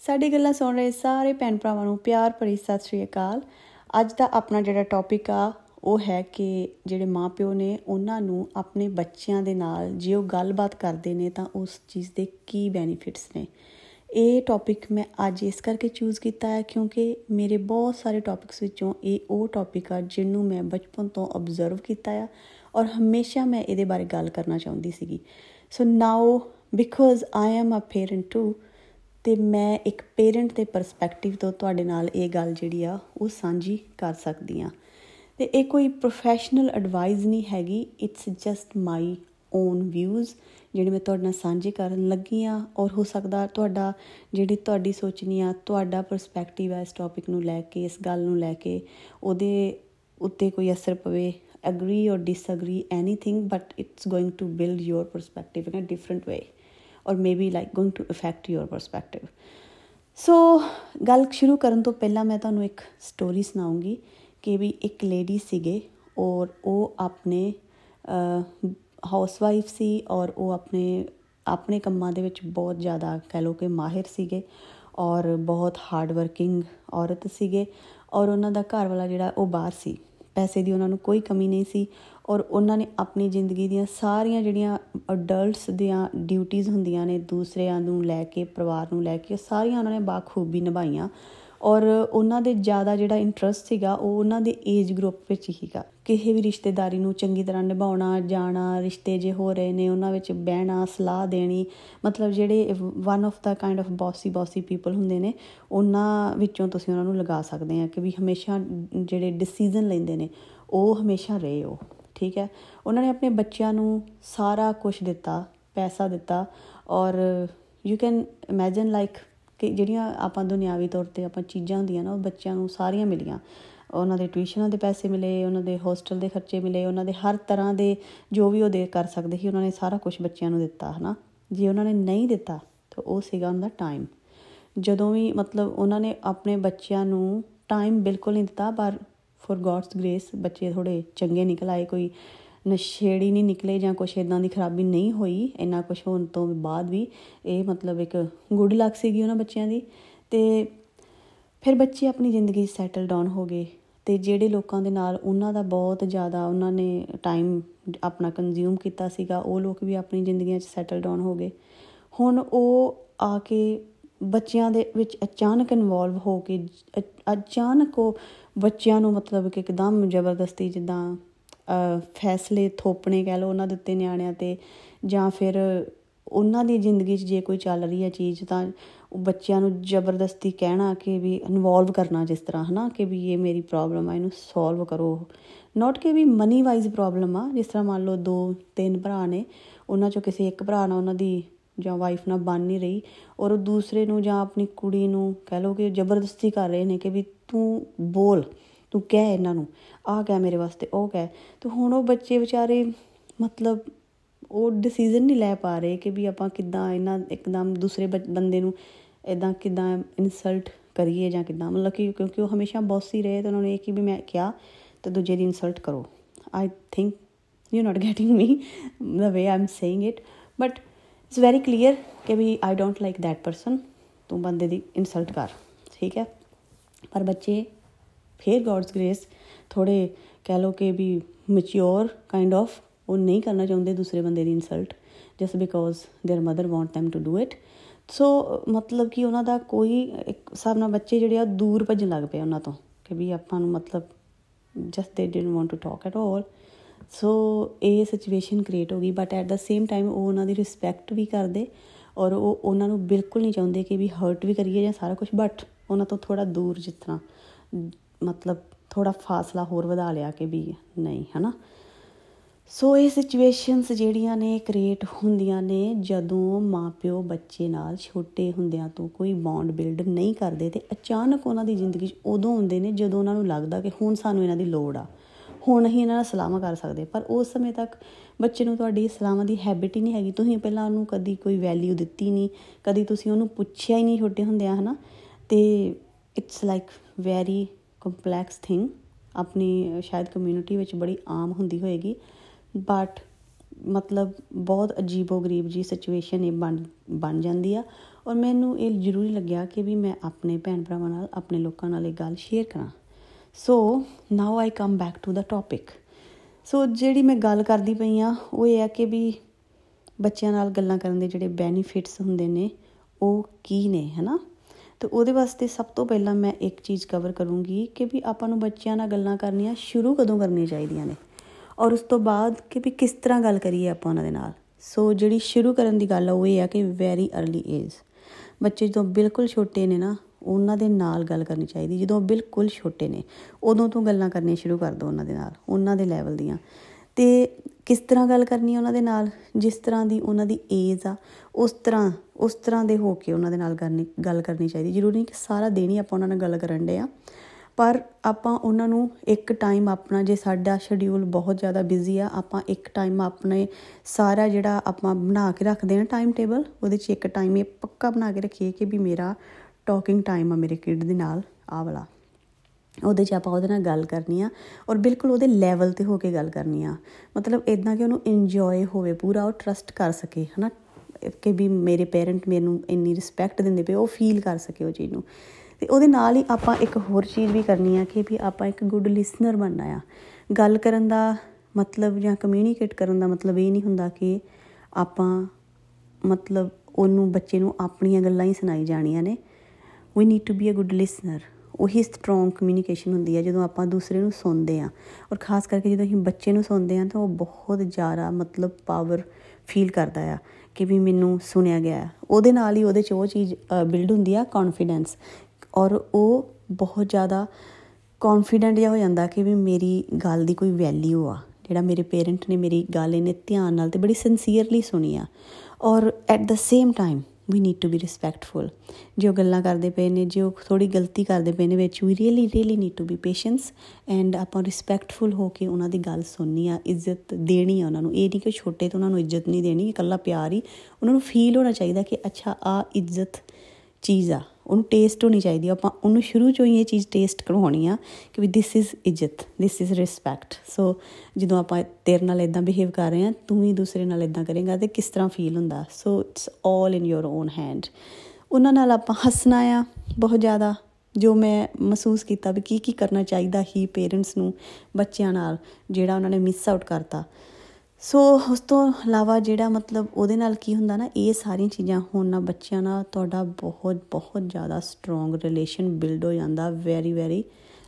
ਸਾਡੀ ਗੱਲਾਂ ਸੁਣ ਰਹੇ ਸਾਰੇ ਭੈਣ ਭਰਾਵਾਂ ਨੂੰ ਪਿਆਰ ਭਰੀ ਸਤਿ ਸ਼੍ਰੀ ਅਕਾਲ। ਅੱਜ ਦਾ ਆਪਣਾ ਜਿਹੜਾ ਟੌਪਿਕ ਆ, ਉਹ ਹੈ ਕਿ ਜਿਹੜੇ ਮਾਪਿਓ ਨੇ ਉਹਨਾਂ ਨੂੰ ਆਪਣੇ ਬੱਚਿਆਂ ਦੇ ਨਾਲ ਜੇ ਉਹ ਗੱਲਬਾਤ ਕਰਦੇ ਨੇ ਤਾਂ ਉਸ ਚੀਜ਼ ਦੇ ਕੀ ਬੈਨੀਫਿਟਸ ਨੇ। ਇਹ ਟੌਪਿਕ ਮੈਂ ਅੱਜ ਇਸ ਕਰਕੇ ਚੂਜ਼ ਕੀਤਾ ਹੈ ਕਿਉਂਕਿ ਮੇਰੇ ਬਹੁਤ ਸਾਰੇ ਟੌਪਿਕਸ ਵਿੱਚੋਂ ਇਹ ਉਹ ਟੌਪਿਕ ਆ ਜਿਹਨੂੰ ਮੈਂ ਬਚਪਨ ਤੋਂ ਅਬਜ਼ਰਵ ਕੀਤਾ ਆ ਔਰ ਹਮੇਸ਼ਾ ਮੈਂ ਇਹਦੇ ਬਾਰੇ ਗੱਲ ਕਰਨਾ ਚਾਹੁੰਦੀ ਸੀਗੀ। So now because I am a parent too ਤੇ ਮੈਂ ਇੱਕ ਪੇਰੈਂਟ ਦੇ ਪਰਸਪੈਕਟਿਵ ਤੋਂ ਤੁਹਾਡੇ ਨਾਲ ਇਹ ਗੱਲ ਜਿਹੜੀ ਆ, ਉਹ ਸਾਂਝੀ ਕਰ ਸਕਦੀ ਆ। ਤੇ ਇਹ ਕੋਈ ਪ੍ਰੋਫੈਸ਼ਨਲ ਐਡਵਾਈਸ ਨਹੀਂ ਹੈਗੀ it's just my own views ਜਿਹੜੇ ਮੈਂ ਤੁਹਾਡੇ ਨਾਲ ਸਾਂਝੇ ਕਰਨ ਲੱਗੀ ਆ। ਔਰ ਹੋ ਸਕਦਾ ਤੁਹਾਡਾ, ਜਿਹੜੀ ਤੁਹਾਡੀ ਸੋਚਣੀ ਆ, ਤੁਹਾਡਾ ਪਰਸਪੈਕਟਿਵ ਹੈ ਇਸ ਟੌਪਿਕ ਨੂੰ ਲੈ ਕੇ, ਇਸ ਗੱਲ ਨੂੰ ਲੈ ਕੇ, ਉਹਦੇ ਉੱਤੇ ਕੋਈ ਅਸਰ ਪਵੇ। Agree or disagree anything, but it's going to build your perspective in a different way or maybe like going to affect your perspective. ਸੋ ਗੱਲ ਸ਼ੁਰੂ ਕਰਨ ਤੋਂ ਪਹਿਲਾਂ ਮੈਂ ਤੁਹਾਨੂੰ ਇੱਕ ਸਟੋਰੀ ਸੁਣਾਉਂਗੀ ਕਿ ਵੀ ਇੱਕ ਲੇਡੀ ਸੀਗੇ ਔਰ ਉਹ ਆਪਣੇ ਹਾਊਸਵਾਈਫ ਸੀ ਔਰ ਉਹ ਆਪਣੇ ਆਪਣੇ ਕੰਮਾਂ ਦੇ ਵਿੱਚ ਬਹੁਤ ਜ਼ਿਆਦਾ ਕਹਿ ਲੋ ਕਿ ਮਾਹਿਰ ਸੀਗੇ ਔਰ ਬਹੁਤ ਹਾਰਡ ਵਰਕਿੰਗ ਔਰਤ ਸੀਗੇ ਔਰ ਉਹਨਾਂ ਦਾ ਘਰ ਵਾਲਾ ਜਿਹੜਾ ਉਹ ਬਾਹਰ ਸੀ। ਪੈਸੇ ਦੀ ਉਹਨਾਂ ਨੂੰ ਕੋਈ ਕਮੀ ਨਹੀਂ ਸੀ ਔਰ ਉਹਨਾਂ ਨੇ ਆਪਣੀ ਜ਼ਿੰਦਗੀ ਦੀਆਂ ਸਾਰੀਆਂ ਜਿਹੜੀਆਂ ਅਡਲਟਸ ਦੀਆਂ ਡਿਊਟੀਆਂ ਹੁੰਦੀਆਂ ਨੇ ਦੂਸਰਿਆਂ ਨੂੰ ਲੈ ਕੇ, ਪਰਿਵਾਰ ਨੂੰ ਲੈ ਕੇ ਸਾਰੀਆਂ ਉਹਨਾਂ ਨੇ ਬਾਖੂਬੀ ਨਿਭਾਈਆਂ ਔਰ ਉਹਨਾਂ ਦੇ ਜ਼ਿਆਦਾ ਜਿਹੜਾ ਇੰਟਰਸਟ ਸੀਗਾ ਉਹ ਉਹਨਾਂ ਦੇ ਏਜ ਗਰੁੱਪ ਵਿੱਚ ਹੀਗਾ ਕਿਸੇ ਵੀ ਰਿਸ਼ਤੇਦਾਰੀ ਨੂੰ ਚੰਗੀ ਤਰ੍ਹਾਂ ਨਿਭਾਉਣਾ, ਜਾਣਾ, ਰਿਸ਼ਤੇ ਜੇ ਹੋ ਰਹੇ ਨੇ, ਉਹਨਾਂ ਵਿੱਚ ਬਹਿਣਾ, ਸਲਾਹ ਦੇਣੀ, ਮਤਲਬ ਜਿਹੜੇ one of the kind of bossy bossy people ਹੁੰਦੇ ਨੇ, ਉਹਨਾਂ ਵਿੱਚੋਂ ਤੁਸੀਂ ਉਹਨਾਂ ਨੂੰ ਲਗਾ ਸਕਦੇ ਆ ਕਿ ਵੀ ਹਮੇਸ਼ਾ ਜਿਹੜੇ ਡਿਸੀਜਨ ਲੈਂਦੇ ਨੇ, ਉਹ ਹਮੇਸ਼ਾ ਰਹੇ ਉਹ, ਠੀਕ ਹੈ? ਉਹਨਾਂ ਨੇ ਆਪਣੇ ਬੱਚਿਆਂ ਨੂੰ ਸਾਰਾ ਕੁਝ ਦਿੱਤਾ, ਪੈਸਾ ਦਿੱਤਾ ਔਰ ਯੂ ਕੈਨ ਇਮੇਜਿਨ ਲਾਈਕ ਕਿ ਜਿਹੜੀਆਂ ਆਪਾਂ ਦੁਨਿਆਵੀ ਤੌਰ ਤੇ ਆਪਾਂ ਚੀਜ਼ਾਂ ਹੁੰਦੀਆਂ ਨਾ, ਉਹ ਬੱਚਿਆਂ ਨੂੰ ਸਾਰੀਆਂ ਮਿਲੀਆਂ। ਉਹਨਾਂ ਦੇ ਟਿਊਸ਼ਨਾਂ ਦੇ ਪੈਸੇ ਮਿਲੇ, ਉਹਨਾਂ ਦੇ ਹੋਸਟਲ ਦੇ ਖਰਚੇ ਮਿਲੇ, ਉਹਨਾਂ ਦੇ ਹਰ ਤਰ੍ਹਾਂ ਦੇ ਜੋ ਵੀ ਉਹ ਦੇ ਕਰ ਸਕਦੇ ਸੀ, ਉਹਨਾਂ ਨੇ ਸਾਰਾ ਕੁਝ ਬੱਚਿਆਂ ਨੂੰ ਦਿੱਤਾ, ਹਨਾ? ਜੇ ਉਹਨਾਂ ਨੇ ਨਹੀਂ ਦਿੱਤਾ, ਤਾਂ ਉਹ ਸੀਗਾ ਉਹਨਾਂ ਦਾ ਟਾਈਮ ਜਦੋਂ ਵੀ ਮਤਲਬ ਉਹਨਾਂ ਨੇ ਆਪਣੇ ਬੱਚਿਆਂ ਨੂੰ ਟਾਈਮ ਬਿਲਕੁਲ ਨਹੀਂ ਦਿੱਤਾ, ਪਰ ਫॉर ਗॉड्स ਗ੍ਰੇਸ ਬੱਚੇ ਥੋੜੇ ਚੰਗੇ ਨਿਕਲ ਆਏ, ਕੋਈ ਨਸ਼ੇੜੀ ਨਹੀਂ ਨਿਕਲੇ ਜਾਂ ਕੁਝ ਇਦਾਂ ਦੀ ਖਰਾਬੀ ਨਹੀਂ ਹੋਈ, ਇੰਨਾ ਕੁਝ ਹੋਣ ਤੋਂ ਬਾਅਦ ਵੀ ਇਹ ਮਤਲਬ ਇੱਕ ਗੁੱਡ ਲੱਕ ਸੀਗੀ ਉਹਨਾਂ ਬੱਚਿਆਂ ਦੀ, ਤੇ ਫਿਰ ਬੱਚੇ ਆਪਣੀ ਜ਼ਿੰਦਗੀ ਸੈਟਲ ਡਾਊਨ ਹੋ ਗਏ। ਤੇ ਜਿਹੜੇ ਲੋਕਾਂ ਦੇ ਨਾਲ ਉਹਨਾਂ ਦਾ ਬਹੁਤ ਜ਼ਿਆਦਾ ਉਹਨਾਂ ਨੇ ਟਾਈਮ ਆਪਣਾ ਕੰਜ਼ਿਊਮ ਕੀਤਾ ਸੀਗਾ, ਉਹ ਲੋਕ ਵੀ ਆਪਣੀ ਜ਼ਿੰਦਗੀਆਂ 'ਚ ਸੈਟਲ ਡਾਊਨ ਹੋ ਗਏ। ਹੁਣ ਉਹ ਆ ਕੇ ਬੱਚਿਆਂ ਦੇ ਵਿੱਚ ਅਚਾਨਕ ਇਨਵੋਲਵ ਹੋ ਕੇ ਅਚਾਨਕ ਉਹ ਬੱਚਿਆਂ ਨੂੰ ਮਤਲਬ ਕਿ ਇੱਕਦਮ ਜ਼ਬਰਦਸਤੀ ਜਿੱਦਾਂ ਫੈਸਲੇ ਥੋਪਣੇ ਕਹਿ ਲਓ ਉਹਨਾਂ ਦੇ ਉੱਤੇ ਨਿਆਣਿਆਂ ਤੇ ਜਾਂ ਫਿਰ ਉਹਨਾਂ ਦੀ ਜ਼ਿੰਦਗੀ 'ਚ ਜੇ ਕੋਈ ਚੱਲ ਰਹੀ ਹੈ ਚੀਜ਼ ਤਾਂ ਉਹ ਬੱਚਿਆਂ ਨੂੰ ਜ਼ਬਰਦਸਤੀ ਕਹਿਣਾ ਕਿ ਵੀ ਇਨਵੋਲਵ ਕਰਨਾ ਜਿਸ ਤਰ੍ਹਾਂ, ਹਨਾ, ਕਿ ਵੀ ਇਹ ਮੇਰੀ ਪ੍ਰੋਬਲਮ ਆ, ਇਹਨੂੰ ਸੋਲਵ ਕਰੋ। ਨਾਟ ਕਿ ਵੀ ਮਨੀ ਵਾਈਜ਼ ਪ੍ਰੋਬਲਮ ਆ, ਜਿਸ ਤਰ੍ਹਾਂ ਮੰਨ ਲਓ ਦੋ, ਤਿੰਨ ਭਰਾ ਨੇ, ਉਹਨਾਂ ਚੋਂ ਕਿਸੇ ਇੱਕ ਭਰਾ ਨਾਲ ਉਹਨਾਂ ਦੀ ਜਾਂ ਵਾਈਫ ਨਾਲ ਬਣ ਨਹੀਂ ਰਹੀ, ਔਰ ਉਹ ਦੂਸਰੇ ਨੂੰ ਜਾਂ ਆਪਣੀ ਕੁੜੀ ਨੂੰ ਕਹਿ ਲਓ ਕਿ ਜ਼ਬਰਦਸਤੀ ਕਰ ਰਹੇ ਨੇ ਕਿ ਵੀ ਤੂੰ ਬੋਲ, ਤੂੰ ਕਹਿ ਇਹਨਾਂ ਨੂੰ, ਆਹ ਕਹਿ ਮੇਰੇ ਵਾਸਤੇ, ਉਹ ਕਹਿ। ਤੇ ਹੁਣ ਉਹ ਬੱਚੇ ਵਿਚਾਰੇ ਮਤਲਬ ਉਹ ਡਿਸੀਜਨ ਨਹੀਂ ਲੈ ਪਾ ਰਹੇ ਕਿ ਵੀ ਆਪਾਂ ਕਿੱਦਾਂ ਇਹਨਾਂ ਇੱਕਦਮ ਦੂਸਰੇ ਬੰਦੇ ਨੂੰ ਇਦਾਂ ਕਿੱਦਾਂ ਇਨਸਲਟ ਕਰੀਏ ਜਾਂ ਕਿੱਦਾਂ, ਮਤਲਬ ਕਿ ਕਿਉਂਕਿ ਉਹ ਹਮੇਸ਼ਾ ਬੌਸੀ ਰਹੇ ਤਾਂ ਉਹਨਾਂ ਨੇ ਇਹ ਕਿ ਵੀ ਮੈਂ ਕਿਹਾ ਤੇ ਦੂਜੇ ਦੀ ਇਨਸਲਟ ਕਰੋ। I think you not getting me the way I'm saying it but it's very clear ਕਿ we I don't like that person ਤੂੰ ਬੰਦੇ ਦੀ ਇਨਸਲਟ ਕਰ, ਠੀਕ ਹੈ? ਪਰ ਬੱਚੇ, ਫੇਰ ਗॉड्स ਗ੍ਰੇਸ ਥੋੜੇ ਕਹਿ ਲੋ ਕਿ ਵੀ ਮੈਚੁਰ ਕਾਈਂਡ ਆਫ ਉਹ ਨਹੀਂ ਕਰਨਾ ਚਾਹੁੰਦੇ ਦੂਸਰੇ ਬੰਦੇ ਦੀ insult just because their mother want them to do it so ਮਤਲਬ ਕਿ ਉਹਨਾਂ ਦਾ ਕੋਈ ਇੱਕ ਹਿਸਾਬ ਨਾਲ ਬੱਚੇ ਜਿਹੜੇ ਆ ਦੂਰ ਭੱਜਣ ਲੱਗ ਪਏ ਉਹਨਾਂ ਤੋਂ ਕਿ ਵੀ ਆਪਾਂ ਨੂੰ ਮਤਲਬ just they didn't want to talk at all so ਇਹ ਸਿਚੁਏਸ਼ਨ ਕ੍ਰੀਏਟ ਹੋ ਗਈ but at the same time ਉਹ ਉਹਨਾਂ ਦੀ ਰਿਸਪੈਕਟ ਵੀ ਕਰਦੇ ਔਰ ਉਹ ਉਹਨਾਂ ਨੂੰ ਬਿਲਕੁਲ ਨਹੀਂ ਚਾਹੁੰਦੇ ਕਿ ਵੀ ਹਰਟ ਵੀ ਕਰੀਏ ਜਾਂ ਸਾਰਾ ਕੁਝ ਬਟ ਉਹਨਾਂ ਤੋਂ ਥੋੜਾ ਦੂਰ ਜਿੱਤਨਾ ਮਤਲਬ ਥੋੜਾ ਫਾਸਲਾ ਹੋਰ ਵਧਾ ਲਿਆ ਕਿ ਵੀ ਨਹੀਂ ਹਨਾ ਸੋ ਇਹ ਸਿਚੁਏਸ਼ਨਸ ਜਿਹੜੀਆਂ ਨੇ ਕ੍ਰੀਏਟ ਹੁੰਦੀਆਂ ਨੇ ਜਦੋਂ ਮਾਪਿਓ ਬੱਚੇ ਨਾਲ ਛੋਟੇ ਹੁੰਦਿਆਂ ਤੋਂ ਕੋਈ ਬੌਂਡ ਬਿਲਡ ਨਹੀਂ ਕਰਦੇ ਤੇ ਅਚਾਨਕ ਉਹਨਾਂ ਦੀ ਜ਼ਿੰਦਗੀ 'ਚ ਉਦੋਂ ਹੁੰਦੇ ਨੇ ਜਦੋਂ ਉਹਨਾਂ ਨੂੰ ਲੱਗਦਾ ਕਿ ਹੁਣ ਸਾਨੂੰ ਇਹਨਾਂ ਦੀ ਲੋੜ ਆ। ਹੁਣ ਅਸੀਂ ਇਹਨਾਂ ਨਾਲ ਸਲਾਮਾ ਕਰ ਸਕਦੇ। ਪਰ ਉਸ ਸਮੇਂ ਤੱਕ ਬੱਚੇ ਨੂੰ ਤੁਹਾਡੀ ਸਲਾਮਾ ਦੀ ਹੈਬਿਟ ਹੀ ਨਹੀਂ ਹੈਗੀ। ਤੁਸੀਂ ਪਹਿਲਾਂ ਉਹਨੂੰ ਕਦੀ ਕੋਈ ਵੈਲਿਊ ਦਿੱਤੀ ਨਹੀਂ, ਕਦੀ ਤੁਸੀਂ ਉਹਨੂੰ ਪੁੱਛਿਆ ਹੀ ਨਹੀਂ ਛੋਟੇ ਹੁੰਦਿਆਂ, ਹਨਾ? ਤੇ it's like very complex thing ਆਪਣੀ ਸ਼ਾਇਦ ਕਮਿਊਨਿਟੀ ਵਿੱਚ ਬੜੀ ਆਮ ਹੁੰਦੀ ਹੋਏਗੀ। ਬਟ ਮਤਲਬ ਬਹੁਤ ਅਜੀਬੋ ਗਰੀਬ ਜੀ ਸਿਚੁਏਸ਼ਨ ਇਹ ਬਣ ਬਣ ਜਾਂਦੀ ਆ। ਔਰ ਮੈਨੂੰ ਇਹ ਜ਼ਰੂਰੀ ਲੱਗਿਆ ਕਿ ਵੀ ਮੈਂ ਆਪਣੇ ਭੈਣ ਭਰਾਵਾਂ ਨਾਲ, ਆਪਣੇ ਲੋਕਾਂ ਨਾਲ ਇਹ ਗੱਲ ਸ਼ੇਅਰ ਕਰਾਂ। So now I come back to the topic so ਜਿਹੜੀ ਮੈਂ ਗੱਲ ਕਰਦੀ ਪਈ ਆ, ਉਹ ਇਹ ਹੈ ਕਿ ਵੀ ਬੱਚਿਆਂ ਨਾਲ ਗੱਲਾਂ ਕਰਨ ਦੇ ਜਿਹੜੇ ਬੈਨੀਫਿਟਸ ਹੁੰਦੇ ਨੇ, ਉਹ ਕੀ ਨੇ, ਹਨਾ? ਤੇ ਉਹਦੇ ਵਾਸਤੇ ਸਭ ਤੋਂ ਪਹਿਲਾਂ ਮੈਂ ਇੱਕ ਚੀਜ਼ ਕਵਰ ਕਰੂੰਗੀ ਕਿ ਵੀ ਆਪਾਂ ਨੂੰ ਬੱਚਿਆਂ ਨਾਲ ਗੱਲਾਂ ਕਰਨੀਆਂ ਸ਼ੁਰੂ ਕਦੋਂ ਕਰਨੀਆਂ ਚਾਹੀਦੀਆਂ ਨੇ। ਔਰ ਉਸ ਤੋਂ ਬਾਅਦ ਕਿ ਵੀ ਕਿਸ ਤਰ੍ਹਾਂ ਗੱਲ ਕਰੀਏ ਆਪਾਂ ਉਹਨਾਂ ਦੇ ਨਾਲ। ਸੋ ਜਿਹੜੀ ਸ਼ੁਰੂ ਕਰਨ ਦੀ ਗੱਲ ਆ, ਉਹ ਇਹ ਆ ਕਿ ਵੈਰੀ अर्ਲੀ ਏਜ ਬੱਚੇ ਜਦੋਂ ਬਿਲਕੁਲ ਛੋਟੇ ਨੇ ਨਾ, ਉਹਨਾਂ ਦੇ ਨਾਲ ਗੱਲ ਕਰਨੀ ਚਾਹੀਦੀ। ਜਦੋਂ ਬਿਲਕੁਲ ਛੋਟੇ ਨੇ, ਉਦੋਂ ਤੋਂ ਗੱਲਾਂ ਕਰਨੀਆਂ ਸ਼ੁਰੂ ਕਰ ਦੋ ਉਹਨਾਂ ਦੇ ਨਾਲ, ਉਹਨਾਂ ਦੇ ਲੈਵਲ ਦੀਆਂ। ਤੇ ਕਿਸ ਤਰ੍ਹਾਂ ਗੱਲ ਕਰਨੀ ਹੈ ਉਹਨਾਂ ਦੇ ਨਾਲ? ਜਿਸ ਤਰ੍ਹਾਂ ਦੀ ਉਹਨਾਂ ਦੀ ਏਜ ਆ, ਉਸ ਤਰ੍ਹਾਂ ਉਸ ਤਰ੍ਹਾਂ ਦੇ ਹੋ ਕੇ ਉਹਨਾਂ ਦੇ ਨਾਲ ਕਰਨੀ, ਗੱਲ ਕਰਨੀ ਚਾਹੀਦੀ। ਜ਼ਰੂਰੀ ਨਹੀਂ ਕਿ ਸਾਰਾ ਦਿਨ ਹੀ ਆਪਾਂ ਉਹਨਾਂ ਨਾਲ ਗੱਲ ਕਰਨ ਦੇ ਆ। ਪਰ ਆਪਾਂ ਉਹਨਾਂ ਨੂੰ ਇੱਕ ਟਾਈਮ ਆਪਣਾ, ਜੇ ਸਾਡਾ ਸ਼ਡਿਊਲ ਬਹੁਤ ਜ਼ਿਆਦਾ ਬਿਜ਼ੀ ਆ, ਆਪਾਂ ਇੱਕ ਟਾਈਮ ਆਪਣੇ ਸਾਰਾ ਜਿਹੜਾ ਆਪਾਂ ਬਣਾ ਕੇ ਰੱਖਦੇ ਆ ਟਾਈਮ ਟੇਬਲ ਉਹਦੇ 'ਚ ਇੱਕ ਟਾਈਮ ਇਹ ਪੱਕਾ ਬਣਾ ਕੇ ਰੱਖੀਏ ਕਿ ਵੀ ਮੇਰਾ ਟਾਕਿੰਗ ਟਾਈਮ ਆ ਮੇਰੇ ਕਿਡ ਦੇ ਨਾਲ ਆ ਵਾਲਾ। ਉਹਦੇ 'ਚ ਆਪਾਂ ਉਹਦੇ ਨਾਲ ਗੱਲ ਕਰਨੀ ਆ ਔਰ ਬਿਲਕੁਲ ਉਹਦੇ ਲੈਵਲ ਤੇ ਹੋ ਕੇ ਗੱਲ ਕਰਨੀ ਆ। ਮਤਲਬ ਇਦਾਂ ਕਿ ਉਹਨੂੰ ਇੰਜੋਏ ਹੋਵੇ ਪੂਰਾ, ਉਹ ਟਰਸਟ ਕਰ ਸਕੇ, ਹਨਾ? ਕਿ ਵੀ ਮੇਰੇ ਪੇਰੈਂਟ ਮੈਨੂੰ ਇੰਨੀ ਰਿਸਪੈਕਟ ਦਿੰਦੇ ਪਏ, ਉਹ ਫੀਲ ਕਰ ਸਕੇ ਉਹ ਚੀਜ਼ ਨੂੰ। ਤੇ ਉਹਦੇ ਨਾਲ ਹੀ ਆਪਾਂ ਇੱਕ ਹੋਰ ਚੀਜ਼ ਵੀ ਕਰਨੀ ਆ ਕਿ ਵੀ ਆਪਾਂ ਇੱਕ ਗੁੱਡ ਲਿਸਨਰ ਬਣਨਾ ਆ। ਗੱਲ ਕਰਨ ਦਾ ਮਤਲਬ ਜਾਂ ਕਮਿਊਨੀਕੇਟ ਕਰਨ ਦਾ ਮਤਲਬ ਇਹ ਨਹੀਂ ਹੁੰਦਾ ਕਿ ਆਪਾਂ ਮਤਲਬ ਉਹਨੂੰ, ਬੱਚੇ ਨੂੰ ਆਪਣੀਆਂ ਗੱਲਾਂ ਹੀ ਸੁਣਾਈ ਜਾਣੀਆਂ ਨੇ। We need to be a good listener ਉਹੀ ਸਟਰੋਂਗ ਕਮਿਊਨੀਕੇਸ਼ਨ ਹੁੰਦੀ ਹੈ ਜਦੋਂ ਆਪਾਂ ਦੂਸਰੇ ਨੂੰ ਸੁਣਦੇ ਆ। ਔਰ ਖਾਸ ਕਰਕੇ ਜਦੋਂ ਅਸੀਂ ਬੱਚੇ ਨੂੰ ਸੁਣਦੇ ਆ ਤਾਂ ਉਹ ਬਹੁਤ ਜ਼ਿਆਦਾ ਮਤਲਬ ਪਾਵਰ ਫੀਲ ਕਰਦਾ ਆ ਕਿ ਵੀ ਮੈਨੂੰ ਸੁਣਿਆ ਗਿਆ ਉਹਦੇ ਨਾਲ ਹੀ ਉਹਦੇ 'ਚ ਉਹ ਚੀਜ਼ ਬਿਲਡ ਹੁੰਦੀ ਆ ਕੌਨਫੀਡੈਂਸ ਔਰ ਉਹ ਬਹੁਤ ਜ਼ਿਆਦਾ ਕੌਨਫੀਡੈਂਟ ਜਿਹਾ ਹੋ ਜਾਂਦਾ ਕਿ ਵੀ ਮੇਰੀ ਗੱਲ ਦੀ ਕੋਈ ਵੈਲਿਊ ਆ। ਜਿਹੜਾ ਮੇਰੇ ਪੇਰੈਂਟ ਨੇ ਮੇਰੀ ਗੱਲ ਇਹਨੇ ਧਿਆਨ ਨਾਲ ਤੇ ਬੜੀ ਸਿੰਸੀਅਰਲੀ ਸੁਣੀ ਆ। ਔਰ at the same time we need to be respectful ਜੋ ਗੱਲਾਂ ਕਰਦੇ ਪਏ ਨੇ, ਜੋ ਥੋੜੀ ਗਲਤੀ ਕਰਦੇ ਪਏ ਨੇ, ਵਿੱਚ we really really need to be patience and ਆਪਾਂ ਰਿਸਪੈਕਟਫੁਲ ਹੋ ਕੇ ਉਹਨਾਂ ਦੀ ਗੱਲ ਸੁਣਨੀ ਆ, ਇੱਜ਼ਤ ਦੇਣੀ ਆ ਉਹਨਾਂ ਨੂੰ। ਇਹ ਨਹੀਂ ਕਿ ਛੋਟੇ ਤੋਂ ਉਹਨਾਂ ਨੂੰ ਇੱਜ਼ਤ ਨਹੀਂ ਦੇਣੀ, ਇਕੱਲਾ ਪਿਆਰ ਹੀ। ਉਹਨਾਂ ਨੂੰ ਫੀਲ ਹੋਣਾ ਚਾਹੀਦਾ ਕਿ ਅੱਛਾ ਆ ਇੱਜ਼ਤ ਚੀਜ਼ ਆ। ਉਹਨੂੰ ਟੇਸਟ ਹੋਣੀ ਚਾਹੀਦੀ ਆਪਾਂ ਉਹਨੂੰ ਸ਼ੁਰੂ ਚੋਂ ਹੀ ਇਹ ਚੀਜ਼ ਟੇਸਟ ਕਰਵਾਉਣੀ ਆ ਕਿ we this is izzat this is respect so ਜਦੋਂ ਆਪਾਂ ਤੇਰੇ ਨਾਲ ਇਦਾਂ ਬਿਹੇਵ ਕਰ ਰਹੇ ਆ, ਤੂੰ ਵੀ ਦੂਸਰੇ ਨਾਲ ਇਦਾਂ ਕਰੇਗਾ ਤੇ ਕਿਸ ਤਰ੍ਹਾਂ ਫੀਲ ਹੁੰਦਾ? So it's all in your own hand ਉਹਨਾਂ ਨਾਲ ਆਪਾਂ ਹੱਸਣਾ ਆ ਬਹੁਤ ਜ਼ਿਆਦਾ, ਜੋ ਮੈਂ ਮਹਿਸੂਸ ਕੀਤਾ ਵੀ ਕੀ ਕੀ ਕਰਨਾ ਚਾਹੀਦਾ ਹੀ ਪੇਰੈਂਟਸ ਨੂੰ, ਬੱਚਿਆਂ ਨਾਲ, ਜਿਹੜਾ ਉਹਨਾਂ ਨੇ ਮਿਸ ਆਊਟ ਕਰਤਾ। ਸੋ ਉਸ ਤੋਂ ਇਲਾਵਾ ਜਿਹੜਾ ਮਤਲਬ ਉਹਦੇ ਨਾਲ ਕੀ ਹੁੰਦਾ ਨਾ, ਇਹ ਸਾਰੀਆਂ ਚੀਜ਼ਾਂ ਹੋਣ ਨਾਲ ਬੱਚਿਆਂ ਨਾਲ ਤੁਹਾਡਾ ਬਹੁਤ ਬਹੁਤ ਜ਼ਿਆਦਾ ਸਟਰੋਂਗ ਰਿਲੇਸ਼ਨ ਬਿਲਡ ਹੋ ਜਾਂਦਾ very very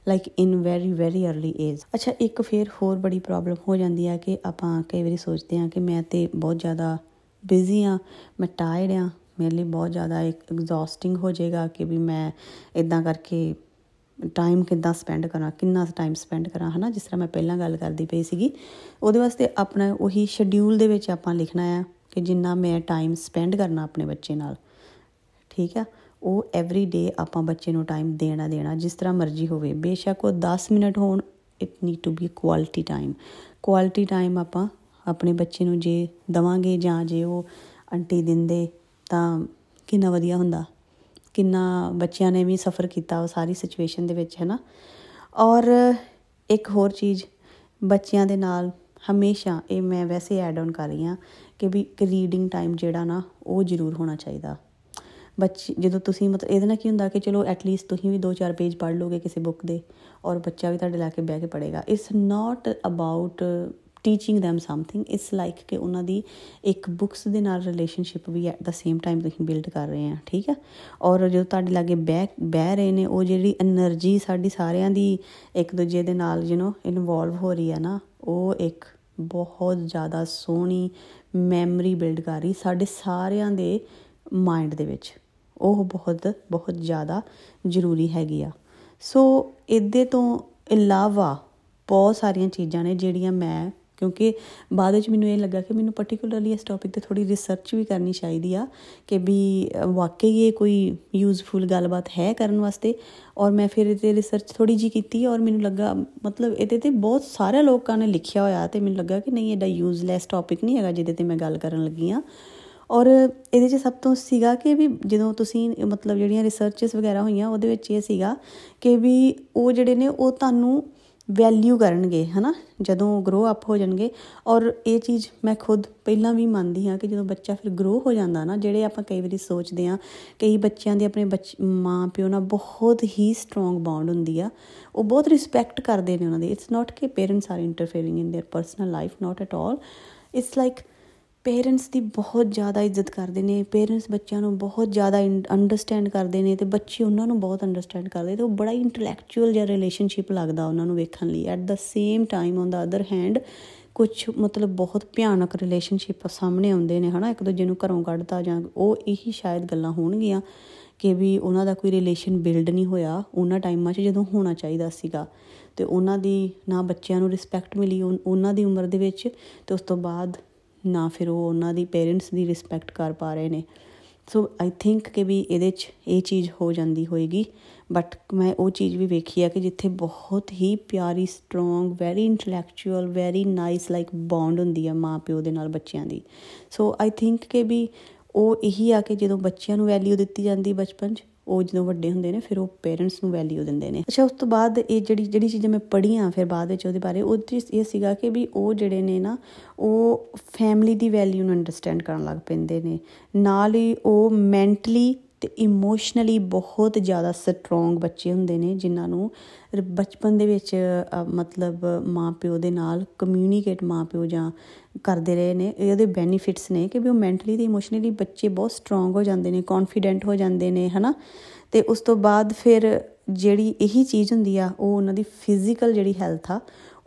like in very very early age ਅੱਛਾ, ਇੱਕ ਫੇਰ ਹੋਰ ਬੜੀ ਪ੍ਰੋਬਲਮ ਹੋ ਜਾਂਦੀ ਆ ਕਿ ਆਪਾਂ ਕਈ ਵਾਰੀ ਸੋਚਦੇ ਆ ਕਿ ਮੈਂ ਤੇ ਬਹੁਤ ਜ਼ਿਆਦਾ ਬਿਜ਼ੀ ਆ, ਮੈਂ ਟਾਇਰਡ ਆ, ਮੇਰੇ ਲਈ ਬਹੁਤ ਜ਼ਿਆਦਾ ਇੱਕ ਐਗਜ਼ੌਸਟਿੰਗ ਹੋ ਜਾਏਗਾ ਕਿ ਵੀ ਮੈਂ ਇਦਾਂ ਕਰਕੇ ਟਾਈਮ ਕਿੱਦਾਂ ਸਪੈਂਡ ਕਰਾਂ, ਕਿੰਨਾ ਟਾਈਮ ਸਪੈਂਡ ਕਰਾਂ, ਹਨਾ? ਜਿਸ ਤਰ੍ਹਾਂ ਮੈਂ ਪਹਿਲਾਂ ਗੱਲ ਕਰਦੀ ਪਈ ਸੀਗੀ, ਉਹਦੇ ਵਾਸਤੇ ਆਪਣਾ ਉਹੀ ਸ਼ਡਿਊਲ ਦੇ ਵਿੱਚ ਆਪਾਂ ਲਿਖਣਾ ਆ ਕਿ ਜਿੰਨਾ ਮੈਂ ਟਾਈਮ ਸਪੈਂਡ ਕਰਨਾ ਆਪਣੇ ਬੱਚੇ ਨਾਲ, ਠੀਕ ਆ? ਉਹ ਐਵਰੀ ਡੇ ਆਪਾਂ ਬੱਚੇ ਨੂੰ ਟਾਈਮ ਦੇਣਾ ਦੇਣਾ, ਜਿਸ ਤਰ੍ਹਾਂ ਮਰਜ਼ੀ ਹੋਵੇ। ਬੇਸ਼ੱਕ ਉਹ 10 ਮਿੰਟ ਹੋਣ it need to be quality time quality time ਆਪਾਂ ਆਪਣੇ ਬੱਚੇ ਨੂੰ ਜੇ ਦਵਾਂਗੇ ਜਾਂ ਜੇ ਉਹ ਆਂਟੀ ਦਿੰਦੇ ਤਾਂ ਕਿੰਨਾ ਵਧੀਆ ਹੁੰਦਾ। ਕਿੰਨਾ ਬੱਚਿਆਂ ਨੇ ਵੀ ਸਫਰ ਕੀਤਾ ਉਹ ਸਾਰੀ ਸਿਚੁਏਸ਼ਨ ਦੇ ਵਿੱਚ ਹੈ ਨਾ ਔਰ ਇੱਕ ਹੋਰ ਚੀਜ਼, ਬੱਚਿਆਂ ਦੇ ਨਾਲ ਹਮੇਸ਼ਾ ਇਹ ਮੈਂ ਵੈਸੇ ਐਡ ਆਨ ਕਰ ਰਹੀ ਹਾਂ ਕਿ ਵੀ ਰੀਡਿੰਗ ਟਾਈਮ ਜਿਹੜਾ ਨਾ, ਉਹ ਜ਼ਰੂਰ ਹੋਣਾ ਚਾਹੀਦਾ। ਬੱਚੇ, ਜਦੋਂ ਤੁਸੀਂ ਮਤਲਬ ਇਹਦੇ ਨਾਲ ਕੀ ਹੁੰਦਾ ਕਿ ਚਲੋ ਐਟਲੀਸਟ ਤੁਸੀਂ ਵੀ 2-4 ਪੇਜ ਪੜ੍ਹ ਲੋਗੇ ਕਿਸੇ ਬੁੱਕ ਦੇ ਔਰ ਬੱਚਾ ਵੀ ਤੁਹਾਡੇ ਲਾ ਕੇ ਬਹਿ ਕੇ ਪੜ੍ਹੇਗਾ। It's not about teaching them something it's like ਕਿ ਉਹਨਾਂ ਦੀ ਇੱਕ ਬੁక్స్ ਦੇ ਨਾਲ ਰਿਲੇਸ਼ਨਸ਼ਿਪ ਵੀ ਐਟ ਦਾ ਸੇਮ ਟਾਈਮ ਤੁਸੀਂ ਬਿਲਡ ਕਰ ਰਹੇ ਆ, ਠੀਕ ਆ? ਔਰ ਜੋ ਤੁਹਾਡੇ ਲਾਗੇ ਬਹਿ ਬਹਿ ਰਹੇ ਨੇ, ਉਹ ਜਿਹੜੀ એનર્ਜੀ ਸਾਡੀ ਸਾਰਿਆਂ ਦੀ ਇੱਕ ਦੂਜੇ ਦੇ ਨਾਲ ਯੂ نو ਇਨਵੋਲਵ ਹੋ ਰਹੀ ਆ ਨਾ, ਉਹ ਇੱਕ ਬਹੁਤ ਜ਼ਿਆਦਾ ਸੋਹਣੀ ਮੈਮਰੀ ਬਿਲਡ ਕਰ ਰਹੀ ਸਾਡੇ ਸਾਰਿਆਂ ਦੇ ਮਾਈਂਡ ਦੇ ਵਿੱਚ। ਉਹ ਬਹੁਤ ਬਹੁਤ ਜ਼ਿਆਦਾ ਜ਼ਰੂਰੀ ਹੈਗੀ ਆ। ਸੋ ਇਹਦੇ ਤੋਂ ਇਲਾਵਾ ਬਹੁਤ ਸਾਰੀਆਂ ਚੀਜ਼ਾਂ ਨੇ ਜਿਹੜੀਆਂ ਮੈਂ ਕਿਉਂਕਿ ਬਾਅਦ ਵਿੱਚ ਮੈਨੂੰ ਇਹ ਲੱਗਾ ਕਿ ਮੈਨੂੰ ਪਾਰਟਿਕੂਲਰਲੀ ਇਸ ਟੌਪਿਕ ਤੇ ਥੋੜੀ ਰਿਸਰਚ ਵੀ ਕਰਨੀ ਚਾਹੀਦੀ ਆ ਕਿ ਵੀ ਵਾਕਈ ਇਹ ਕੋਈ ਯੂਜ਼ਫੁਲ ਗੱਲਬਾਤ ਹੈ ਕਰਨ ਵਾਸਤੇ? ਔਰ ਮੈਂ ਫਿਰ ਇਹਦੇ ਰਿਸਰਚ ਥੋੜੀ ਜੀ ਕੀਤੀ ਔਰ ਮੈਨੂੰ ਲੱਗਾ, ਮਤਲਬ ਇਹਦੇ ਤੇ ਬਹੁਤ ਸਾਰੇ ਲੋਕਾਂ ਨੇ ਲਿਖਿਆ ਹੋਇਆ ਤੇ ਮੈਨੂੰ ਲੱਗਾ ਕਿ ਨਹੀਂ ਇਹਦਾ ਯੂਜ਼ਲੈਸ ਟੌਪਿਕ ਨਹੀਂ ਹੈਗਾ ਜਿਹਦੇ ਤੇ ਮੈਂ ਗੱਲ ਕਰਨ ਲੱਗੀ ਆ ਔਰ ਇਹਦੇ 'ਚ ਸਭ ਤੋਂ ਸੀਗਾ ਕਿ ਵੀ ਜਦੋਂ ਤੁਸੀਂ, ਮਤਲਬ ਜਿਹੜੀਆਂ ਰਿਸਰਚਸ ਵਗੈਰਾ ਹੋਈਆਂ ਉਹਦੇ ਵਿੱਚ ਇਹ ਸੀਗਾ ਕਿ ਵੀ ਉਹ ਜਿਹੜੇ ਨੇ ਉਹ ਤੁਹਾਨੂੰ ਵੈਲਿਊ ਕਰਨਗੇ ਹਨਾ ਜਦੋਂ ਗਰੋ ਅਪ ਹੋ ਜਾਣਗੇ ਔਰ ਇਹ ਚੀਜ਼ ਮੈਂ ਖੁਦ ਪਹਿਲਾਂ ਵੀ ਮੰਨਦੀ ਹਾਂ ਕਿ ਜਦੋਂ ਬੱਚਾ ਫਿਰ ਗਰੋ ਹੋ ਜਾਂਦਾ ਨਾ ਜਿਹੜੇ ਆਪਾਂ ਕਈ ਵਾਰੀ ਸੋਚਦੇ ਆ ਕਈ ਬੱਚਿਆਂ ਦੀ ਆਪਣੇ ਮਾਂ ਪਿਓ ਨਾਲ ਬਹੁਤ ਹੀ ਸਟਰੋਂਗ ਬੌਂਡ ਹੁੰਦੀ ਆ ਉਹ ਬਹੁਤ ਰਿਸਪੈਕਟ ਕਰਦੇ ਨੇ ਉਹਨਾਂ ਦੀ ਇਟਸ ਨਾਟ ਕਿ parents are interfering in their personal life not at all it's like parents ਦੀ ਬਹੁਤ ਜ਼ਿਆਦਾ ਇੱਜ਼ਤ ਕਰਦੇ ਨੇ, ਪੇਰੈਂਟਸ ਬੱਚਿਆਂ ਨੂੰ ਬਹੁਤ ਜ਼ਿਆਦਾ ਅੰਡਰਸਟੈਂਡ ਕਰਦੇ ਨੇ ਤੇ ਬੱਚੇ ਉਹਨਾਂ ਨੂੰ ਬਹੁਤ ਅੰਡਰਸਟੈਂਡ ਕਰਦੇ ਤੇ ਉਹ ਬੜਾ ਇੰਟੈਲੈਕਚੁਅਲ ਜਿਹਾ ਰਿਲੇਸ਼ਨਸ਼ਿਪ ਲੱਗਦਾ ਉਹਨਾਂ ਨੂੰ ਵੇਖਣ ਲਈ। At the same time on the other hand ਕੁਝ ਮਤਲਬ ਬਹੁਤ ਭਿਆਨਕ ਰਿਲੇਸ਼ਨਸ਼ਿਪ ਸਾਹਮਣੇ ਆਉਂਦੇ ਨੇ, ਹਨਾ? ਇੱਕ ਦੂਜੇ ਨੂੰ ਘਰੋਂ ਕੱਢਤਾ ਜਾਂ ਉਹ ਇਹੀ ਸ਼ਾਇਦ ਗੱਲਾਂ ਹੋਣਗੀਆਂ ਕਿ ਵੀ ਉਹਨਾਂ ਦਾ ਕੋਈ ਰਿਲੇਸ਼ਨ ਬਿਲਡ ਨਹੀਂ ਹੋਇਆ, ਉਹਨਾਂ ਟਾਈਮਾਂ 'ਚ ਜਦੋਂ ਹੋਣਾ ਚਾਹੀਦਾ ਸੀਗਾ ਤੇ ਉਹਨਾਂ ਦੀ ਨਾ ਬੱਚਿਆਂ ਨੂੰ ਰਿਸਪੈਕਟ ਮਿਲੀ ਉਹਨਾਂ ਦੀ ਉਮਰ ਦੇ ਵਿੱਚ ਤੇ ਉਸ ਤੋਂ ਬਾਅਦ ਨਾ ਫਿਰ ਉਹ ਉਹਨਾਂ ਦੀ ਪੇਰੈਂਟਸ ਦੀ ਰਿਸਪੈਕਟ ਕਰ ਪਾ ਰਹੇ ਨੇ। ਸੋ ਆਈ ਥਿੰਕ ਕਿ ਵੀ ਇਹਦੇ 'ਚ ਇਹ ਚੀਜ਼ ਹੋ ਜਾਂਦੀ ਹੋਏਗੀ। ਬਟ ਮੈਂ ਉਹ ਚੀਜ਼ ਵੀ ਵੇਖੀ ਆ ਕਿ ਜਿੱਥੇ ਬਹੁਤ ਹੀ ਪਿਆਰੀ strong very intellectual very nice like bond ਹੁੰਦੀ ਆ ਮਾਂ ਪਿਓ ਦੇ ਨਾਲ ਬੱਚਿਆਂ ਦੀ। ਸੋ ਆਈ ਥਿੰਕ ਕਿ ਵੀ ਉਹ ਇਹੀ ਆ ਕਿ ਜਦੋਂ ਬੱਚਿਆਂ ਨੂੰ ਵੈਲਿਊ ਦਿੱਤੀ ਜਾਂਦੀ ਬਚਪਨ 'ਚ ਉਹ ਜਦੋਂ ਵੱਡੇ ਹੁੰਦੇ ਨੇ, ਫਿਰ ਉਹ ਪੇਰੈਂਟਸ ਨੂੰ ਵੈਲਿਊ ਦਿੰਦੇ ਨੇ। ਅੱਛਾ, ਉਸ ਤੋਂ ਬਾਅਦ ਇਹ ਜਿਹੜੀ ਜਿਹੜੀ ਚੀਜ਼ਾਂ ਮੈਂ ਪੜ੍ਹੀਆਂ ਫਿਰ ਬਾਅਦ ਵਿੱਚ ਉਹਦੇ ਬਾਰੇ, ਉਹ ਇਹ ਸੀਗਾ ਕਿ ਵੀ ਉਹ ਜਿਹੜੇ ਨੇ ਨਾ, ਉਹ ਫੈਮਿਲੀ ਦੀ ਵੈਲਿਊ ਨੂੰ ਅੰਡਰਸਟੈਂਡ ਕਰਨ ਲੱਗ ਪੈਂਦੇ ਨੇ। ਨਾਲ ਹੀ ਉਹ ਮੈਂਟਲੀ ਤੇ ਇਮੋਸ਼ਨਲੀ ਬਹੁਤ ਜ਼ਿਆਦਾ ਸਟਰੋਂਗ ਬੱਚੇ ਹੁੰਦੇ ਨੇ, ਜਿਨ੍ਹਾਂ ਨੂੰ ਬਚਪਨ ਦੇ ਵਿੱਚ ਮਤਲਬ ਮਾਪਿਓ ਦੇ ਨਾਲ ਕਮਿਊਨੀਕੇਟ ਮਾਪਿਓ ਜਾਂ ਕਰਦੇ ਰਹੇ ਨੇ ਇਹਦੇ ਬੈਨੀਫਿਟਸ ਨੇ ਕਿ ਵੀ ਉਹ ਮੈਂਟਲੀ ਤੇ ਇਮੋਸ਼ਨਲੀ ਬੱਚੇ ਬਹੁਤ ਸਟਰੋਂਗ ਹੋ ਜਾਂਦੇ ਨੇ ਕੌਨਫੀਡੈਂਟ ਹੋ ਜਾਂਦੇ ਨੇ, ਹਨਾ? ਤੇ ਉਸ ਤੋਂ ਬਾਅਦ ਫਿਰ ਜਿਹੜੀ ਇਹੀ ਚੀਜ਼ ਹੁੰਦੀ ਆ, ਉਹ ਉਹਨਾਂ ਦੀ ਫਿਜ਼ੀਕਲ ਜਿਹੜੀ ਹੈਲਥ ਆ,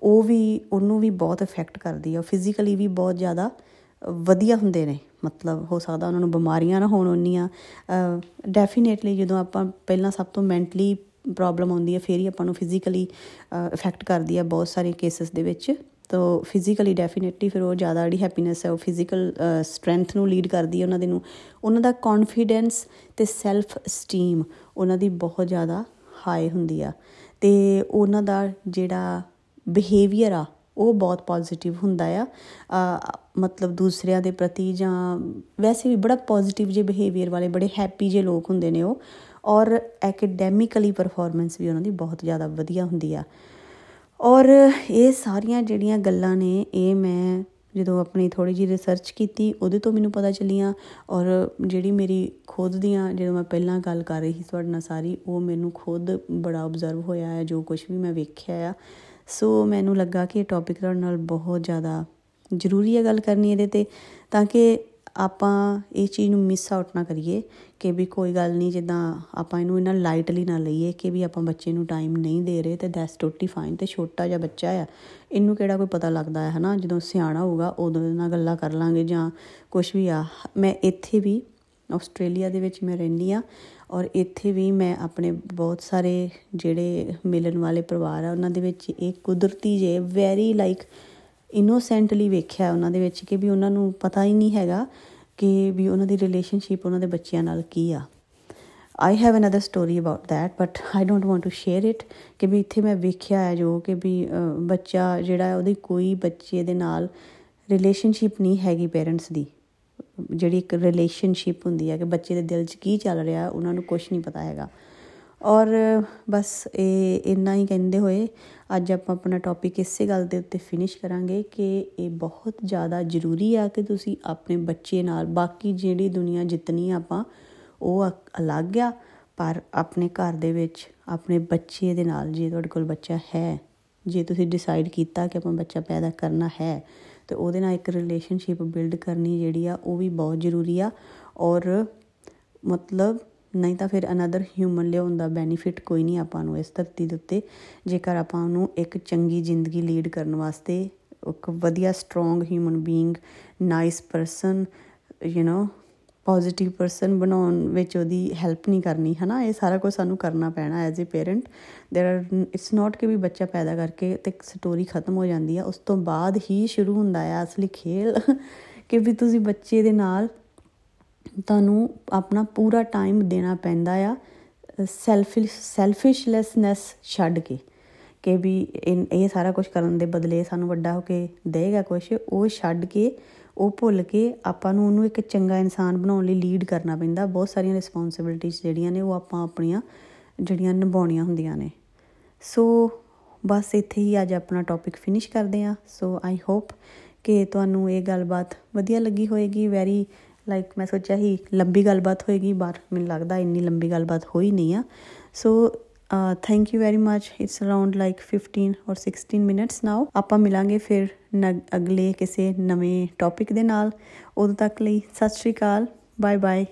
ਉਹ ਵੀ, ਉਹਨੂੰ ਵੀ ਬਹੁਤ ਇਫੈਕਟ ਕਰਦੀ ਆ ਫਿਜ਼ੀਕਲੀ ਵੀ ਬਹੁਤ ਜ਼ਿਆਦਾ ਵਧੀਆ ਹੁੰਦੇ ਨੇ। ਮਤਲਬ ਹੋ ਸਕਦਾ ਉਹਨਾਂ ਨੂੰ ਬਿਮਾਰੀਆਂ ਨਾ ਹੋਣ ਉਹਨੀਆਂ ਡੈਫੀਨੇਟਲੀ ਜਦੋਂ ਆਪਾਂ ਪਹਿਲਾਂ ਸਭ ਤੋਂ ਮੈਂਟਲੀ ਪ੍ਰੋਬਲਮ ਆਉਂਦੀ ਹੈ, ਫੇਰ ਹੀ ਆਪਾਂ ਨੂੰ ਫਿਜ਼ੀਕਲੀ ਇਫੈਕਟ ਕਰਦੀ ਹੈ ਬਹੁਤ ਸਾਰੇ ਕੇਸਸ ਦੇ ਵਿੱਚ। ਤੋ ਫਿਜ਼ੀਕਲੀ ਡੈਫੀਨਿਟਲੀ ਫਿਰ ਉਹ ਜ਼ਿਆਦਾ ਜਿਹੜੀ ਹੈਪੀਨੈਸ ਹੈ, ਉਹ ਫਿਜ਼ੀਕਲ ਸਟਰੈਂਥ ਨੂੰ ਲੀਡ ਕਰਦੀ ਹੈ ਉਹਨਾਂ ਦੇ ਨੂੰ। ਉਹਨਾਂ ਦਾ ਕੌਨਫੀਡੈਂਸ ਤੇ ਸੈਲਫ ਸਟੀਮ ਉਹਨਾਂ ਦੀ ਬਹੁਤ ਜ਼ਿਆਦਾ ਹਾਈ ਹੁੰਦੀ ਆ। ਤੇ ਉਹਨਾਂ ਦਾ ਜਿਹੜਾ ਬਿਹੇਵੀਅਰ ਆ ਉਹ ਬਹੁਤ ਪੋਜ਼ਿਟਿਵ ਹੁੰਦਾ ਆ। ਮਤਲਬ ਦੂਸਰਿਆਂ ਦੇ ਪ੍ਰਤੀ ਜਾਂ ਵੈਸੇ ਵੀ ਬੜਾ ਪੋਜ਼ਿਟਿਵ ਜੇ ਬਿਹੇਵੀਅਰ ਵਾਲੇ, ਬੜੇ ਹੈਪੀ ਜੇ ਲੋਕ ਹੁੰਦੇ ਨੇ ਉਹ। ਔਰ ਐਕੈਡੈਮਿਕਲੀ ਪਰਫਾਰਮੈਂਸ ਵੀ ਉਹਨਾਂ ਦੀ ਬਹੁਤ ਜ਼ਿਆਦਾ ਵਧੀਆ ਹੁੰਦੀ ਆ। ਔਰ ਇਹ ਸਾਰੀਆਂ ਜਿਹੜੀਆਂ ਗੱਲਾਂ ਨੇ, ਇਹ ਮੈਂ ਜਦੋਂ ਆਪਣੀ ਥੋੜੀ ਜਿਹੀ ਰਿਸਰਚ ਕੀਤੀ, ਉਹਦੇ ਤੋਂ ਮੈਨੂੰ ਪਤਾ ਚੱਲੀਆਂ। ਔਰ ਜਿਹੜੀ ਮੇਰੀ ਖੁਦ ਦੀਆਂ, ਜਦੋਂ ਮੈਂ ਪਹਿਲਾਂ ਗੱਲ ਕਰ ਰਹੀ ਸੀ ਤੁਹਾਡੇ ਨਾਲ ਸਾਰੀ, ਉਹ ਮੈਨੂੰ ਖੁਦ ਬੜਾ ਆਬਜ਼ਰਵ ਹੋਇਆ ਹੈ ਜੋ ਕੁਝ ਵੀ ਮੈਂ ਵੇਖਿਆ ਆ। ਸੋ ਮੈਨੂੰ ਲੱਗਾ ਕਿ ਇਹ ਟੌਪਿਕ ਤੁਹਾਡੇ ਨਾਲ ਬਹੁਤ ਜ਼ਿਆਦਾ ਜ਼ਰੂਰੀ ਹੈ ਗੱਲ ਕਰਨੀ ਇਹਦੇ ਤੇ, ਤਾਂ ਕਿ ਆਪਾਂ ਇਹ ਚੀਜ਼ ਨੂੰ ਮਿਸ ਆਊਟ ਨਾ ਕਰੀਏ, ਕਿ ਵੀ ਕੋਈ ਗੱਲ ਨਹੀਂ, ਜਿੱਦਾਂ ਆਪਾਂ ਇਹਨੂੰ ਇਹਨਾਂ ਲਾਈਟਲੀ ਨਾ ਲਈਏ ਕਿ ਵੀ ਆਪਾਂ ਬੱਚੇ ਨੂੰ ਟਾਈਮ ਨਹੀਂ ਦੇ ਰਹੇ ਤੇ ਦੈਟਸ ਟੋਟਲੀ ਫਾਈਨ ਤੇ ਛੋਟਾ ਜਿਹਾ ਬੱਚਾ ਆ, ਇਹਨੂੰ ਕਿਹੜਾ ਕੋਈ ਪਤਾ ਲੱਗਦਾ ਹੈ, ਹਨਾ? ਜਦੋਂ ਸਿਆਣਾ ਹੋਊਗਾ ਉਦੋਂ ਨਾਲ ਗੱਲਾਂ ਕਰ ਲਾਂਗੇ ਜਾਂ ਕੁਝ ਵੀ ਆ। ਮੈਂ ਇੱਥੇ ਵੀ ਆਸਟ੍ਰੇਲੀਆ ਦੇ ਵਿੱਚ ਮੈਂ ਰਹਿੰਦੀ ਆ ਔਰ ਇੱਥੇ ਵੀ ਮੈਂ ਆਪਣੇ ਬਹੁਤ ਸਾਰੇ ਜਿਹੜੇ ਮਿਲਣ ਵਾਲੇ ਪਰਿਵਾਰ ਆ, ਉਹਨਾਂ ਦੇ ਵਿੱਚ ਇਹ ਕੁਦਰਤੀ ਜੇ ਵੈਰੀ ਲਾਈਕ ਇਨੋਸੈਂਟਲੀ ਵੇਖਿਆ ਉਹਨਾਂ ਦੇ ਵਿੱਚ ਕਿ ਵੀ ਉਹਨਾਂ ਨੂੰ ਪਤਾ ਹੀ ਨਹੀਂ ਹੈਗਾ ਕਿ ਵੀ ਉਹਨਾਂ ਦੀ ਰਿਲੇਸ਼ਨਸ਼ਿਪ ਉਹਨਾਂ ਦੇ ਬੱਚਿਆਂ ਨਾਲ ਕੀ ਆ। I have another story about that but I don't want to share it ਕਿ ਵੀ ਇੱਥੇ ਮੈਂ ਵੇਖਿਆ ਹੈ ਜੋ ਕਿ ਵੀ ਬੱਚਾ ਜਿਹੜਾ ਉਹਦੀ ਕੋਈ ਬੱਚੇ ਦੇ ਨਾਲ ਰਿਲੇਸ਼ਨਸ਼ਿਪ ਨਹੀਂ ਹੈਗੀ ਪੇਰੈਂਟਸ ਦੀ। ਜਿਹੜੀ ਇੱਕ ਰਿਲੇਸ਼ਨਸ਼ਿਪ ਹੁੰਦੀ ਹੈ ਕਿ ਬੱਚੇ ਦੇ ਦਿਲ 'ਚ ਕੀ ਚੱਲ ਰਿਹਾ, ਉਹਨਾਂ ਨੂੰ ਕੁਝ ਨਹੀਂ ਪਤਾ ਹੈਗਾ। ਔਰ ਬਸ ਇਹ ਇੰਨਾ ਹੀ ਕਹਿੰਦੇ ਹੋਏ, ਅੱਜ ਆਪਾਂ ਆਪਣਾ ਟੌਪਿਕ ਇਸੇ ਗੱਲ ਦੇ ਉੱਤੇ ਫਿਨਿਸ਼ ਕਰਾਂਗੇ ਕਿ ਇਹ ਬਹੁਤ ਜ਼ਿਆਦਾ ਜ਼ਰੂਰੀ ਆ ਕਿ ਤੁਸੀਂ ਆਪਣੇ ਬੱਚੇ ਨਾਲ, ਬਾਕੀ ਜਿਹੜੀ ਦੁਨੀਆ ਜਿੰਨੀ ਆਪਾਂ, ਉਹ ਅਲੱਗ ਆ, ਪਰ ਆਪਣੇ ਘਰ ਦੇ ਵਿੱਚ, ਆਪਣੇ ਬੱਚੇ ਦੇ ਨਾਲ ਜੇ ਤੁਹਾਡੇ ਕੋਲ ਬੱਚਾ ਹੈ, ਜੇ ਤੁਸੀਂ ਡਿਸਾਈਡ ਕੀਤਾ ਕਿ ਆਪਾਂ ਬੱਚਾ ਪੈਦਾ ਕਰਨਾ ਹੈ ਤੇ ਉਹਦੇ ਨਾਲ ਇੱਕ ਰਿਲੇਸ਼ਨਸ਼ਿਪ ਬਿਲਡ ਕਰਨੀ ਜਿਹੜੀ ਆ, ਉਹ ਵੀ ਬਹੁਤ ਜ਼ਰੂਰੀ ਆ। ਔਰ ਮਤਲਬ ਨਹੀਂ ਤਾਂ ਫਿਰ ਅਨਦਰ ਹਿਊਮਨ ਲਿਆਉਣ ਦਾ ਬੈਨੀਫਿਟ ਕੋਈ ਨਹੀਂ ਆਪਾਂ ਨੂੰ ਇਸ ਧਰਤੀ ਦੇ ਉੱਤੇ, ਜੇਕਰ ਆਪਾਂ ਉਹਨੂੰ ਇੱਕ ਚੰਗੀ ਜ਼ਿੰਦਗੀ ਲੀਡ ਕਰਨ ਵਾਸਤੇ, ਇੱਕ ਵਧੀਆ strong human being nice person you know positive person ਬਣਾਉਣ ਵਿੱਚ ਉਹਦੀ ਹੈਲਪ ਨਹੀਂ ਕਰਨੀ ਹਨਾ ਇਹ ਸਾਰਾ ਕੁਝ ਸਾਨੂੰ ਕਰਨਾ ਪੈਣਾ as a parent there are it's not ਕਿ ਵੀ ਬੱਚਾ ਪੈਦਾ ਕਰਕੇ ਤੇ ਸਟੋਰੀ ਖਤਮ ਹੋ ਜਾਂਦੀ ਆ ਉਸ ਤੋਂ ਬਾਅਦ ਹੀ ਸ਼ੁਰੂ ਹੁੰਦਾ ਆ ਅਸਲੀ ਖੇਲ ਕਿ ਵੀ ਤੁਸੀਂ ਬੱਚੇ ਦੇ ਨਾਲ ਤੁਹਾਨੂੰ ਆਪਣਾ ਪੂਰਾ ਟਾਈਮ ਦੇਣਾ ਪੈਂਦਾ ਆ ਸੈਲਫਿਸ਼ ਸੈਲਫਿਸ਼ਲੈਸਨੈਸ ਛੱਡ ਕੇ ਕਿ ਵੀ ਇਹ ਸਾਰਾ ਕੁਝ ਕਰਨ ਦੇ ਬਦਲੇ ਸਾਨੂੰ ਵੱਡਾ ਹੋ ਕੇ ਦੇਗਾ ਕੁਝ ਉਹ ਛੱਡ ਕੇ ਉਹ ਭੁੱਲ ਕੇ ਆਪਾਂ ਨੂੰ ਉਹਨੂੰ ਇੱਕ ਚੰਗਾ ਇਨਸਾਨ ਬਣਾਉਣ ਲਈ ਲੀਡ ਕਰਨਾ ਪੈਂਦਾ। ਬਹੁਤ ਸਾਰੀਆਂ ਰਿਸਪੌਂਸਿਬਿਲਟੀਆਂ ਜਿਹੜੀਆਂ ਨੇ ਉਹ ਆਪਾਂ ਆਪਣੀਆਂ ਜਿਹੜੀਆਂ ਨਿਭਾਉਣੀਆਂ ਹੁੰਦੀਆਂ ਨੇ। ਸੋ ਬਸ ਇੱਥੇ ਹੀ ਅੱਜ ਆਪਣਾ ਟੌਪਿਕ ਫਿਨਿਸ਼ ਕਰਦੇ ਆ ਸੋ ਆਈ ਹੋਪ ਕਿ ਤੁਹਾਨੂੰ ਇਹ ਗੱਲਬਾਤ ਵਧੀਆ ਲੱਗੀ ਹੋਏਗੀ। ਵੈਰੀ ਲਾਈਕ ਮੈਂ ਸੋਚਿਆ ਹੀ ਲੰਬੀ ਗੱਲਬਾਤ ਹੋਏਗੀ ਪਰ ਮੈਨੂੰ ਲੱਗਦਾ ਇੰਨੀ ਲੰਬੀ ਗੱਲਬਾਤ ਹੋਈ ਨਹੀਂ ਆ। So thank you very much it's around like 15 or 16 minutes ਨਾਓ ਆਪਾਂ ਮਿਲਾਂਗੇ ਫਿਰ ਅਗਲੇ ਕਿਸੇ ਨਵੇਂ ਟੌਪਿਕ ਦੇ ਨਾਲ। ਉਦੋਂ ਤੱਕ ਲਈ ਸਤਿ ਸ਼੍ਰੀ ਅਕਾਲ। Bye bye